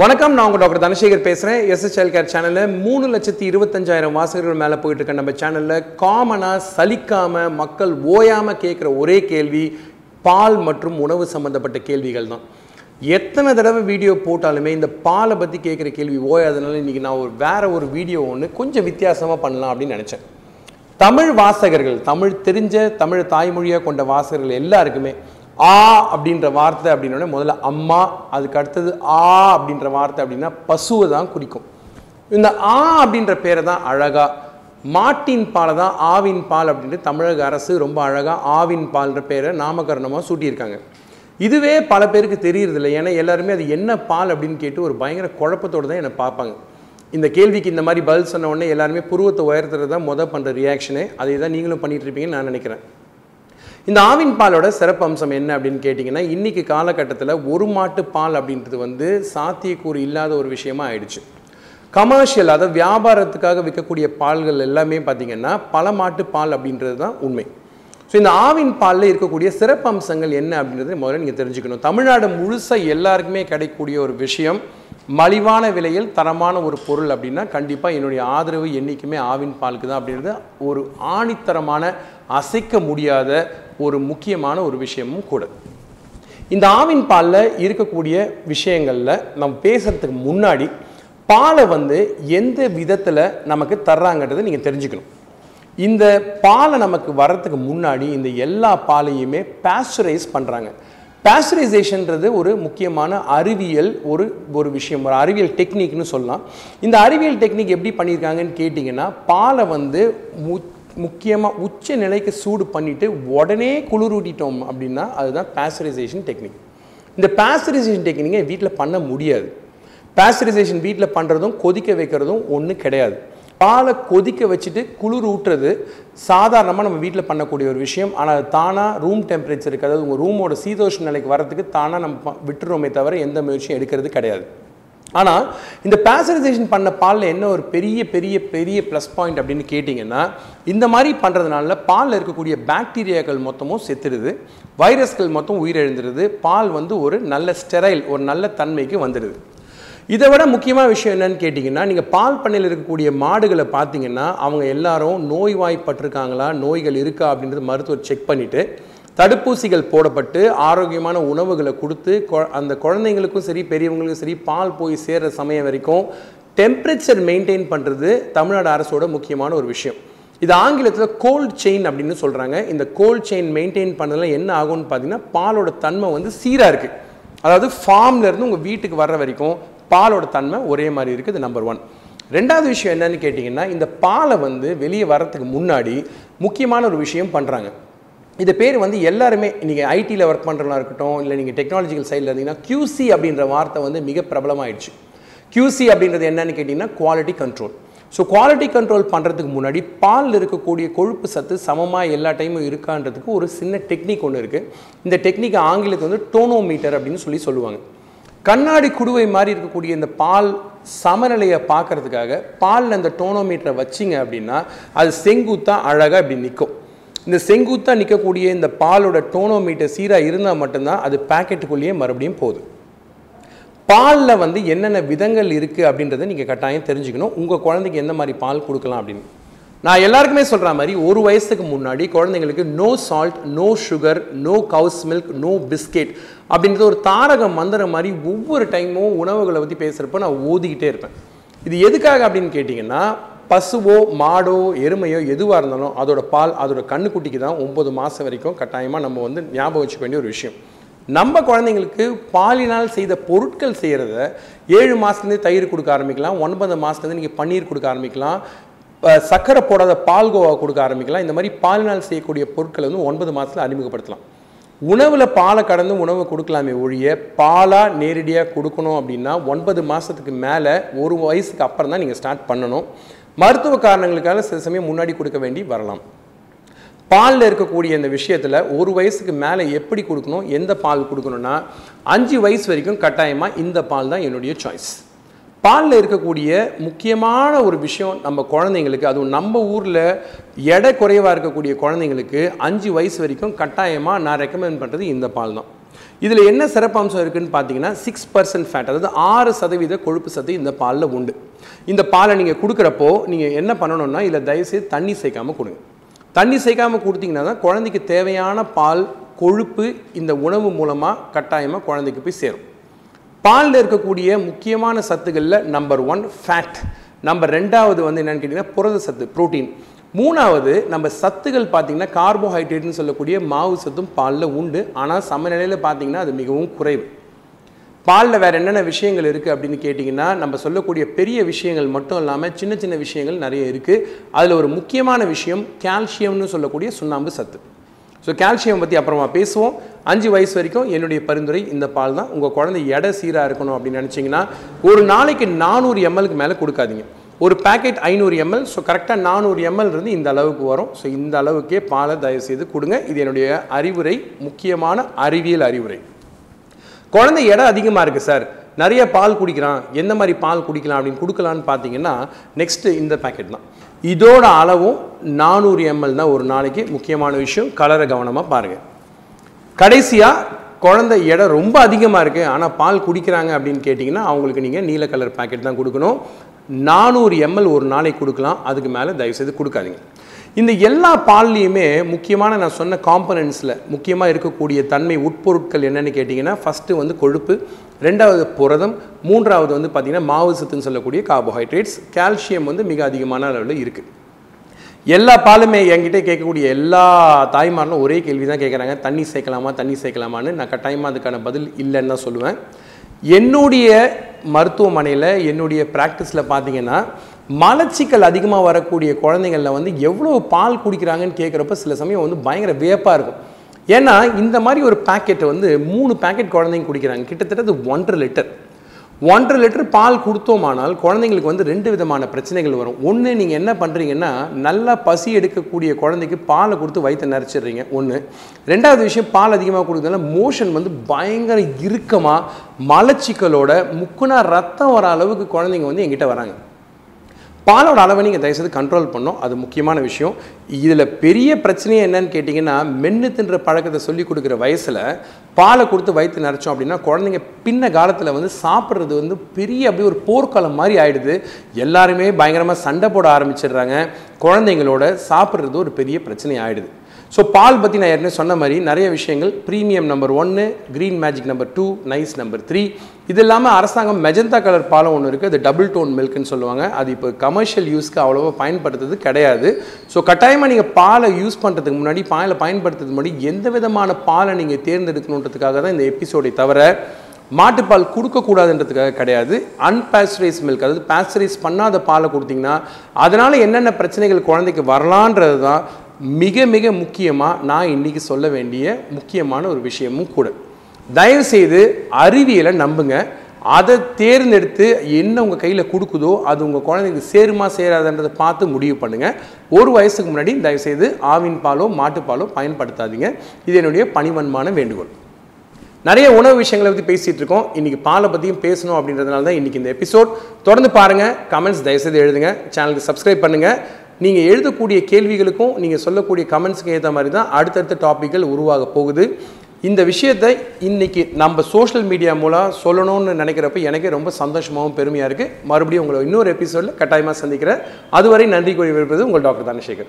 வணக்கம் நான் உங்கள் டாக்டர் தனசேகர் பேசுகிறேன் எஸ்எஸ்எல் கேர் சேனலில் மூணு லட்சத்தி இருபத்தஞ்சாயிரம் வாசகர்கள் மேலே போயிட்டு இருக்க நம்ம சேனலில் காமனாக சலிக்காமல் மக்கள் ஓயாமல் கேட்குற ஒரே கேள்வி பால் மற்றும் உணவு சம்மந்தப்பட்ட கேள்விகள் தான். எத்தனை தடவை வீடியோ போட்டாலுமே இந்த பாலை பற்றி கேட்குற கேள்வி ஓயாதனால இன்றைக்கி நான் ஒரு வேற ஒரு வீடியோ ஒன்று கொஞ்சம் வித்தியாசமாக பண்ணலாம் அப்படின்னு நினச்சேன். தமிழ் வாசகர்கள் தமிழ் தெரிஞ்ச தமிழ் தாய்மொழியாக கொண்ட வாசகர்கள் எல்லாருக்குமே ஆ அப்படின்ற வார்த்தை அப்படின்னோடனே முதல்ல அம்மா அதுக்கு அடுத்தது ஆ அப்படின்ற வார்த்தை அப்படின்னா பசுவை தான் குறிக்கும். இந்த ஆ அப்படின்ற பேரை தான் அழகா மாட்டின் பாலை தான் ஆவின் பால் அப்படின்ட்டு தமிழக அரசு ரொம்ப அழகாக ஆவின் பால்ன்ற பேரை நாமகரணமாக சூட்டியிருக்காங்க. இதுவே பல பேருக்கு தெரியறதில்ல ஏன்னா எல்லாருமே அது என்ன பால் அப்படின்னு கேட்டு ஒரு பயங்கர குழப்பத்தோடு தான் என்னை பார்ப்பாங்க. இந்த கேள்விக்கு இந்த மாதிரி பதில் சொன்ன உடனே எல்லாருமே புருவத்தை உயர்த்துறது தான் மொதல் பண்ணுற ரியாக்ஷனே அதை தான் நீங்களும் பண்ணிகிட்ருப்பீங்கன்னு நான் நினைக்கிறேன். இந்த ஆவின் பாலோட சிறப்பு அம்சம் என்ன அப்படின்னு கேட்டிங்கன்னா இன்னைக்கு காலகட்டத்தில் ஒரு மாட்டு பால் அப்படின்றது வந்து சாத்தியக்கூறு இல்லாத ஒரு விஷயமா ஆயிடுச்சு. கமர்ஷியல் அதாவது வியாபாரத்துக்காக விற்கக்கூடிய பால்கள் எல்லாமே பார்த்தீங்கன்னா பல மாட்டு பால் அப்படின்றது தான் உண்மை. ஸோ இந்த ஆவின் பாலில் இருக்கக்கூடிய சிறப்பு அம்சங்கள் என்ன அப்படின்றத முதல்ல நீங்கள் தெரிஞ்சுக்கணும். தமிழ்நாடு முழுசாக எல்லாருக்குமே கிடைக்கக்கூடிய ஒரு விஷயம் மலிவான விலையில் தரமான ஒரு பொருள் அப்படின்னா கண்டிப்பாக என்னுடைய ஆதரவு என்றைக்குமே ஆவின் பாலுக்கு தான் அப்படின்றது ஒரு ஆணித்தரமான அசைக்க முடியாத ஒரு முக்கியமான ஒரு விஷயமும் கூட. இந்த ஆவின் பாலில் இருக்கக்கூடிய விஷயங்களில் நம்ம பேசுகிறதுக்கு முன்னாடி பாலை வந்து எந்த விதத்தில் நமக்கு தர்றாங்கன்றதை நீங்கள் தெரிஞ்சுக்கணும். இந்த பாலை நமக்கு வரத்துக்கு முன்னாடி இந்த எல்லா பாலையுமே பாஸ்டரைஸ் பண்ணுறாங்க பேஸ்டரைசேஷன்றது ஒரு முக்கியமான அறிவியல் ஒரு ஒரு விஷயம் ஒரு அறிவியல் டெக்னிக்னு சொல்லலாம். இந்த அறிவியல் டெக்னிக் எப்படி பண்ணியிருக்காங்கன்னு கேட்டிங்கன்னா பாலை வந்து மு முக்கியமாக உச்ச நிலைக்கு சூடு பண்ணிவிட்டு உடனே குளிரூட்டிட்டோம் அப்படின்னா அதுதான் பேஸ்டரைசேஷன் டெக்னிக் இந்த பேஸ்டரைசேஷன் டெக்னிக்கை வீட்டில் பண்ண முடியாது. பேஸ்டரைசேஷன் வீட்டில் பண்ணுறதும் கொதிக்க வைக்கிறதும் ஒன்றும் கிடையாது. பாலை கொதிக்க வச்சுட்டு குளிர் ஊட்டுறது சாதாரணமாக நம்ம வீட்டில் பண்ணக்கூடிய ஒரு விஷயம். ஆனால் தானாக ரூம் டெம்பரேச்சருக்கு அதாவது உங்கள் ரூமோட சீதோஷ நிலைக்கு வரதுக்கு தானாக நம்ம விட்டுருவோமே விட்டுறோமே தவிர எந்த முயற்சியும் எடுக்கிறது கிடையாது. ஆனால் இந்த பேசரைசேஷன் பண்ண பாலில் என்ன ஒரு பெரிய பெரிய பெரிய ப்ளஸ் பாயிண்ட் அப்படின்னு கேட்டிங்கன்னா இந்த மாதிரி பண்ணுறதுனால பாலில் இருக்கக்கூடிய பாக்டீரியாக்கள் மொத்தமும் செத்துடுது. வைரஸ்கள் மொத்தம் உயிரிழந்துடுது பால் வந்து ஒரு நல்ல ஸ்டெரைல் ஒரு நல்ல தன்மைக்கு வந்துடுது. இதை விட முக்கியமான விஷயம் என்னன்னு கேட்டிங்கன்னா நீங்கள் பால் பண்ணையில் இருக்கக்கூடிய மாடுகளை பார்த்தீங்கன்னா அவங்க எல்லாரும் நோய்வாய்ப்பட்டிருக்காங்களா நோய்கள் இருக்கா அப்படின்றது மருத்துவர் செக் பண்ணிவிட்டு தடுப்பூசிகள் போடப்பட்டு ஆரோக்கியமான உணவுகளை கொடுத்து கொ- அந்த குழந்தைங்களுக்கும் சரி பெரியவங்களுக்கும் சரி பால் போய் சேர்ற சமயம் வரைக்கும் டெம்பரேச்சர் மெயின்டைன் பண்ணுறது தமிழ்நாடு அரசோட முக்கியமான ஒரு விஷயம். இது ஆங்கிலத்தில் கோல்ட் செயின் அப்படின்னு சொல்கிறாங்க இந்த கோல்ட் செயின் மெயின்டைன் பண்ணதில் என்ன ஆகும்னு பார்த்தீங்கன்னா பாலோட தன்மை வந்து சீராக இருக்குது அதாவது ஃபார்ம்லேருந்து இருந்து உங்கள் வீட்டுக்கு வர்ற வரைக்கும் பாலோட தன்மை ஒரே மாதிரி இருக்குது இது நம்பர் ஒன் ரெண்டாவது விஷயம் என்னன்னு கேட்டிங்கன்னா இந்த பாலை வந்து வெளியே வரத்துக்கு முன்னாடி முக்கியமான ஒரு விஷயம் பண்ணுறாங்க இது பேர் வந்து எல்லாருமே நீங்கள் ஐடியில் ஒர்க் பண்ணுறவங்களா இருக்கட்டும் இல்லை நீங்கள் டெக்னாலஜிக்கல் சைடில் இருந்தீங்கன்னா கியூசி அப்படின்ற வார்த்தை வந்து மிக பிரபலமாயிடுச்சு. கியூசி அப்படின்றது என்னன்னு கேட்டிங்கன்னா quality control so quality control பண்ணுறதுக்கு முன்னாடி பாலில் இருக்கக்கூடிய கொழுப்பு சத்து சமமாக எல்லா டைமும் இருக்கான்றதுக்கு ஒரு சின்ன டெக்னிக் ஒன்று இருக்குது இந்த டெக்னிக் ஆங்கிலத்தை வந்து டோனோமீட்டர் அப்படின்னு சொல்லி சொல்லுவாங்க. கண்ணாடி குடுவை மாதிரி இருக்கக்கூடிய இந்த பால் சமநிலையை பார்க்கறதுக்காக பாலில் அந்த டோனோமீட்டரை வச்சிங்க அப்படின்னா அது செங்குத்தாக அழகாக இப்படி நிற்கும் இந்த செங்குத்தாக நிற்கக்கூடிய இந்த பாலோட டோனோமீட்டர் சீராக இருந்தால் மட்டும்தான் அது பாக்கெட்டுக்குள்ளேயே மறுபடியும் போகுது பாலில் வந்து என்னென்ன விதங்கள் இருக்குது அப்படின்றத நீங்கள் கட்டாயம் தெரிஞ்சுக்கணும். உங்கள் குழந்தைக்கு எந்த மாதிரி பால் கொடுக்கலாம் அப்படின்னு. நான் எல்லாருக்குமே சொல்கிற மாதிரி ஒரு வயசுக்கு முன்னாடி குழந்தைங்களுக்கு no salt no sugar no cow's milk no biscuit அப்படின்றது ஒரு தாரக மந்திரம் மாதிரி ஒவ்வொரு டைமும் உணவுகளை பற்றி பேசுகிறப்ப நான் ஓதிக்கிட்டே இருப்பேன். இது எதுக்காக அப்படின்னு கேட்டிங்கன்னா பசுவோ மாடோ எருமையோ எதுவாக இருந்தாலும் அதோட பால் அதோட கண்ணுக்குட்டிக்கு தான் ஒம்பது மாதம் வரைக்கும் கட்டாயமாக நம்ம வந்து ஞாபகம் வச்சுக்க வேண்டிய ஒரு விஷயம். நம்ம குழந்தைங்களுக்கு பாலினால் செய்த பொருட்கள் செய்கிறத ஏழு மாதத்துலேருந்து தயிர் கொடுக்க ஆரம்பிக்கலாம் ஒன்பது மாதத்துலேருந்து நீங்கள் பன்னீர் கொடுக்க ஆரம்பிக்கலாம் சர்க்கரை போடாத பால்கோவா கொடுக்க ஆரம்பிக்கலாம். இந்த மாதிரி பாலினால் செய்யக்கூடிய பொருட்களை வந்து ஒன்பது மாதத்தில் அறிமுகப்படுத்தலாம். உணவில் பாலை கடந்து உணவு கொடுக்கலாமே ஒழிய பாலாக நேரடியாக கொடுக்கணும் அப்படின்னா ஒன்பது மாதத்துக்கு மேலே ஒரு வயசுக்கு அப்புறம் தான் நீங்கள் ஸ்டார்ட் பண்ணணும். மருத்துவ காரணங்களுக்காக சில சமயம் முன்னாடி கொடுக்க வேண்டி வரலாம். பாலில் இருக்கக்கூடிய இந்த விஷயத்தில் ஒரு வயசுக்கு மேலே எப்படி கொடுக்கணும் எந்த பால் கொடுக்கணும்னா அஞ்சு வயசு வரைக்கும் கட்டாயமாக இந்த பால் தான் என்னுடைய சாய்ஸ் பாலில் இருக்கக்கூடிய முக்கியமான ஒரு விஷயம் நம்ம குழந்தைங்களுக்கு அதுவும் நம்ம ஊரில் எடை குறைவாக இருக்கக்கூடிய குழந்தைங்களுக்கு அஞ்சு வயசு வரைக்கும் கட்டாயமாக நான் ரெக்கமெண்ட் பண்ணுறது இந்த பால் தான். இதில் என்ன சிறப்பம்சம் இருக்குன்னு பார்த்தீங்கன்னா சிக்ஸ் பர்சன்ட் ஃபேட் அதாவது ஆறு சதவீத கொழுப்பு சத்து இந்த பாலில் உண்டு. இந்த பாலை நீங்கள் கொடுக்குறப்போ நீங்கள் என்ன பண்ணணும்னா இதில் தயவுசெய்து தண்ணி சேர்க்காமல் கொடுங்க. தண்ணி சேர்க்காமல் கொடுத்தீங்கன்னா தான் குழந்தைக்கு தேவையான பால் கொழுப்பு இந்த உணவு மூலமாக கட்டாயமாக குழந்தைக்கு போய் சேரும். பாலில் இருக்கக்கூடிய முக்கியமான சத்துக்களில் நம்பர் ஒன் ஃபேட் நம்பர் ரெண்டாவது வந்து என்னென்னு கேட்டிங்கன்னா புரத சத்து புரோட்டீன் மூணாவது நம்ம சத்துகள் பார்த்தீங்கன்னா கார்போஹைட்ரேட்னு சொல்லக்கூடிய மாவு சத்தும் பாலில் உண்டு. ஆனால் சமநிலையில் பார்த்தீங்கன்னா அது மிகவும் குறைவு. பாலில் வேறு என்னென்ன விஷயங்கள் இருக்குது அப்படின்னு கேட்டிங்கன்னா நம்ம சொல்லக்கூடிய பெரிய விஷயங்கள் மட்டும் இல்லாமல் சின்ன சின்ன விஷயங்கள் நிறைய இருக்குது அதில் ஒரு முக்கியமான விஷயம் கால்சியம்னு சொல்லக்கூடிய சுண்ணாம்பு சத்து. ஸோ கால்சியம் பற்றி அப்புறமா பேசுவோம். அஞ்சு வயசு வரைக்கும் என்னுடைய பரிந்துரை இந்த பால் தான். உங்கள் குழந்தை எடை சீராக இருக்கணும் அப்படின்னு நினச்சிங்கன்னா ஒரு நாளைக்கு நானூறு எம்எல்க்கு மேலே கொடுக்காதீங்க. ஒரு பேக்கெட் ஐநூறு எம்எல் ஸோ கரெக்டாக நானூறு எம்எல் இருந்து இந்த அளவுக்கு வரும். ஸோ இந்த அளவுக்கே பாலை தயவு செய்து கொடுங்க. இது என்னுடைய அறிவுரை முக்கியமான அறிவியல் அறிவுரை. குழந்தை எடை அதிகமாக இருக்குது சார் நிறைய பால் குடிக்கிறான். எந்த மாதிரி பால் குடிக்கலாம் அப்படின்னு கொடுக்கலான்னு பார்த்தீங்கன்னா நெக்ஸ்ட்டு இந்த பேக்கெட் தான். இதோட அளவும் நானூறு எம்எல் தான் ஒரு நாளைக்கு. முக்கியமான விஷயம் கலரை கவனமாக பாருங்கள் கடைசியாக குழந்தை எடை ரொம்ப அதிகமாக இருக்குது ஆனால் பால் குடிக்கிறாங்க அப்படின்னு கேட்டிங்கன்னா அவங்களுக்கு நீங்கள் நீல கலர் பேக்கெட் தான் கொடுக்கணும். நானூறு எம்எல் ஒரு நாளைக்கு கொடுக்கலாம். அதுக்கு மேலே தயவுசெய்து கொடுக்காதீங்க. இந்த எல்லா பால்லையுமே முக்கியமான நான் சொன்ன காம்பனன்ட்ஸில் முக்கியமாக இருக்கக்கூடிய தன்மை உட்பொருட்கள் என்னென்னு கேட்டிங்கன்னா ஃபஸ்ட்டு வந்து கொழுப்பு ரெண்டாவது புரதம் மூன்றாவது வந்து பார்த்திங்கன்னா மாவு சத்துன்னு சொல்லக்கூடிய கார்போஹைட்ரேட்ஸ் கால்சியம் வந்து மிக அதிகமான அளவில் இருக்குது எல்லா பாலுமே என்கிட்ட கேட்கக்கூடிய எல்லா தாய்மாரும் ஒரே கேள்வி தான் கேட்குறாங்க. தண்ணி சேர்க்கலாமா தண்ணி சேர்க்கலாமான்னு நான் கட்டாயமாக அதுக்கான பதில் இல்லைன்னு தான் சொல்லுவேன். என்னுடைய மருத்துவமனையில் என்னுடைய ப்ராக்டிஸில் பார்த்தீங்கன்னா மலச்சிக்கல் அதிகமாக வரக்கூடிய குழந்தைங்களில் வந்து எவ்வளோ பால் குடிக்கிறாங்கன்னு கேட்குறப்ப சில சமயம் வந்து பயங்கர வியப்பாக இருக்கும். ஏன்னா இந்த மாதிரி ஒரு பேக்கெட்டை வந்து மூணு பேக்கெட் குழந்தைங்க குடிக்கிறாங்க. கிட்டத்தட்ட அது ஒன்றரை லிட்டர். ஒன்றரை லிட்டர் பால் கொடுத்தோமானால் குழந்தைங்களுக்கு வந்து ரெண்டு விதமான பிரச்சனைகள் வரும். ஒன்று நீங்கள் என்ன பண்ணுறீங்கன்னா நல்லா பசி எடுக்கக்கூடிய குழந்தைக்கு பாலை கொடுத்து வயிற்று நிறச்சிடுறீங்க. ஒன்று ரெண்டாவது விஷயம் பால் அதிகமாக கொடுக்குறதுனால மோஷன் வந்து பயங்கர இறுக்கமாக மலச்சிக்கலோட முக்குனா ரத்தம் வர அளவுக்கு குழந்தைங்க வந்து எங்கிட்ட வராங்க. பாலோட அளவை நீங்கள் தயவுசெய்து கண்ட்ரோல் பண்ணும் அது முக்கியமான விஷயம். இதில் பெரிய பிரச்சனையே என்னன்னு கேட்டிங்கன்னா மென்று தின்ற பழக்கத்தை சொல்லி கொடுக்குற வயசில் பாலை கொடுத்து வயிற்று நிறச்சோம் அப்படின்னா குழந்தைங்க பின்ன காலத்தில் வந்து சாப்பிட்றது வந்து பெரிய அப்படியே ஒரு போர்க்காலம் மாதிரி ஆயிடுது. எல்லாருமே பயங்கரமாக சண்டை போட ஆரம்பிச்சிடுறாங்க. குழந்தைங்களோட சாப்பிட்றது ஒரு பெரிய பிரச்சனை ஆயிடுது ஸோ பால் பற்றி நான் ஏற்கனவே சொன்ன மாதிரி நிறைய விஷயங்கள். ப்ரீமியம் நம்பர் ஒன்று Green Magic number two Nice number three இது இல்லாமல் அரசாங்கம் மெஜந்தா கலர் பாலம் ஒன்று இருக்குது அது டபுள் டோன் மில்க்னு சொல்லுவாங்க. அது இப்போ கமர்ஷியல் யூஸ்க்கு அவ்வளோவா பயன்படுத்துறது கிடையாது. ஸோ கட்டாயமாக நீங்கள் பாலை யூஸ் பண்ணுறதுக்கு முன்னாடி பாலை பயன்படுத்துறதுக்கு முன்னாடி எந்த விதமான பாலை நீங்கள் தேர்ந்தெடுக்கணுன்றதுக்காக தான் இந்த எபிசோடை தவிர மாட்டுப்பால் கொடுக்கக்கூடாதுன்றதுக்காக கிடையாது. அன்பேஸ்டரைஸ் மில்க் அதாவது பேஸ்டரைஸ் பண்ணாத பாலை கொடுத்தீங்கன்னா அதனால் என்னென்ன பிரச்சனைகள் குழந்தைக்கு வரலான்றது தான் மிக மிக முக்கியமாக நான் இன்றைக்கி சொல்ல வேண்டிய முக்கியமான ஒரு விஷயமும் கூட. தயவுசெய்து அறிவியலை நம்புங்க. அதை தேர்ந்தெடுத்து என்ன உங்கள் கையில் கொடுக்குதோ அது உங்கள் குழந்தைங்க சேருமா சேராதன்றதை பார்த்து முடிவு பண்ணுங்கள் ஒரு வயசுக்கு முன்னாடி தயவுசெய்து ஆவின் பாலோ மாட்டுப்பாலோ பயன்படுத்தாதீங்க. இது என்னுடைய பணிவன்மான வேண்டுகோள். நிறைய உணவு விஷயங்களை பற்றி பேசிகிட்டு இருக்கோம். இன்றைக்கி பாலை பற்றியும் பேசணும் அப்படின்றதுனால தான் இன்றைக்கி இந்த எபிசோட். தொடர்ந்து பாருங்கள் கமெண்ட்ஸ் தயவுசெய்து எழுதுங்க. சேனலுக்கு சப்ஸ்கிரைப் பண்ணுங்கள் நீங்கள் எழுதக்கூடிய கேள்விகளுக்கும் நீங்கள் சொல்லக்கூடிய கமெண்ட்ஸ்க்கு ஏற்ற மாதிரி தான் அடுத்தடுத்த டாப்பிக்கள் உருவாக போகுது. இந்த விஷயத்தை இன்றைக்கி நம்ம சோஷியல் மீடியா மூலம் சொல்லணும்னு நினைக்கிறப்ப எனக்கே ரொம்ப சந்தோஷமாகவும் பெருமையாக இருக்குது மறுபடியும் உங்களை இன்னொரு எபிசோடில் கட்டாயமாக சந்திக்கிறேன். அதுவரை நன்றி கூறி விருப்பது உங்கள் டாக்டர் தனசேகர்.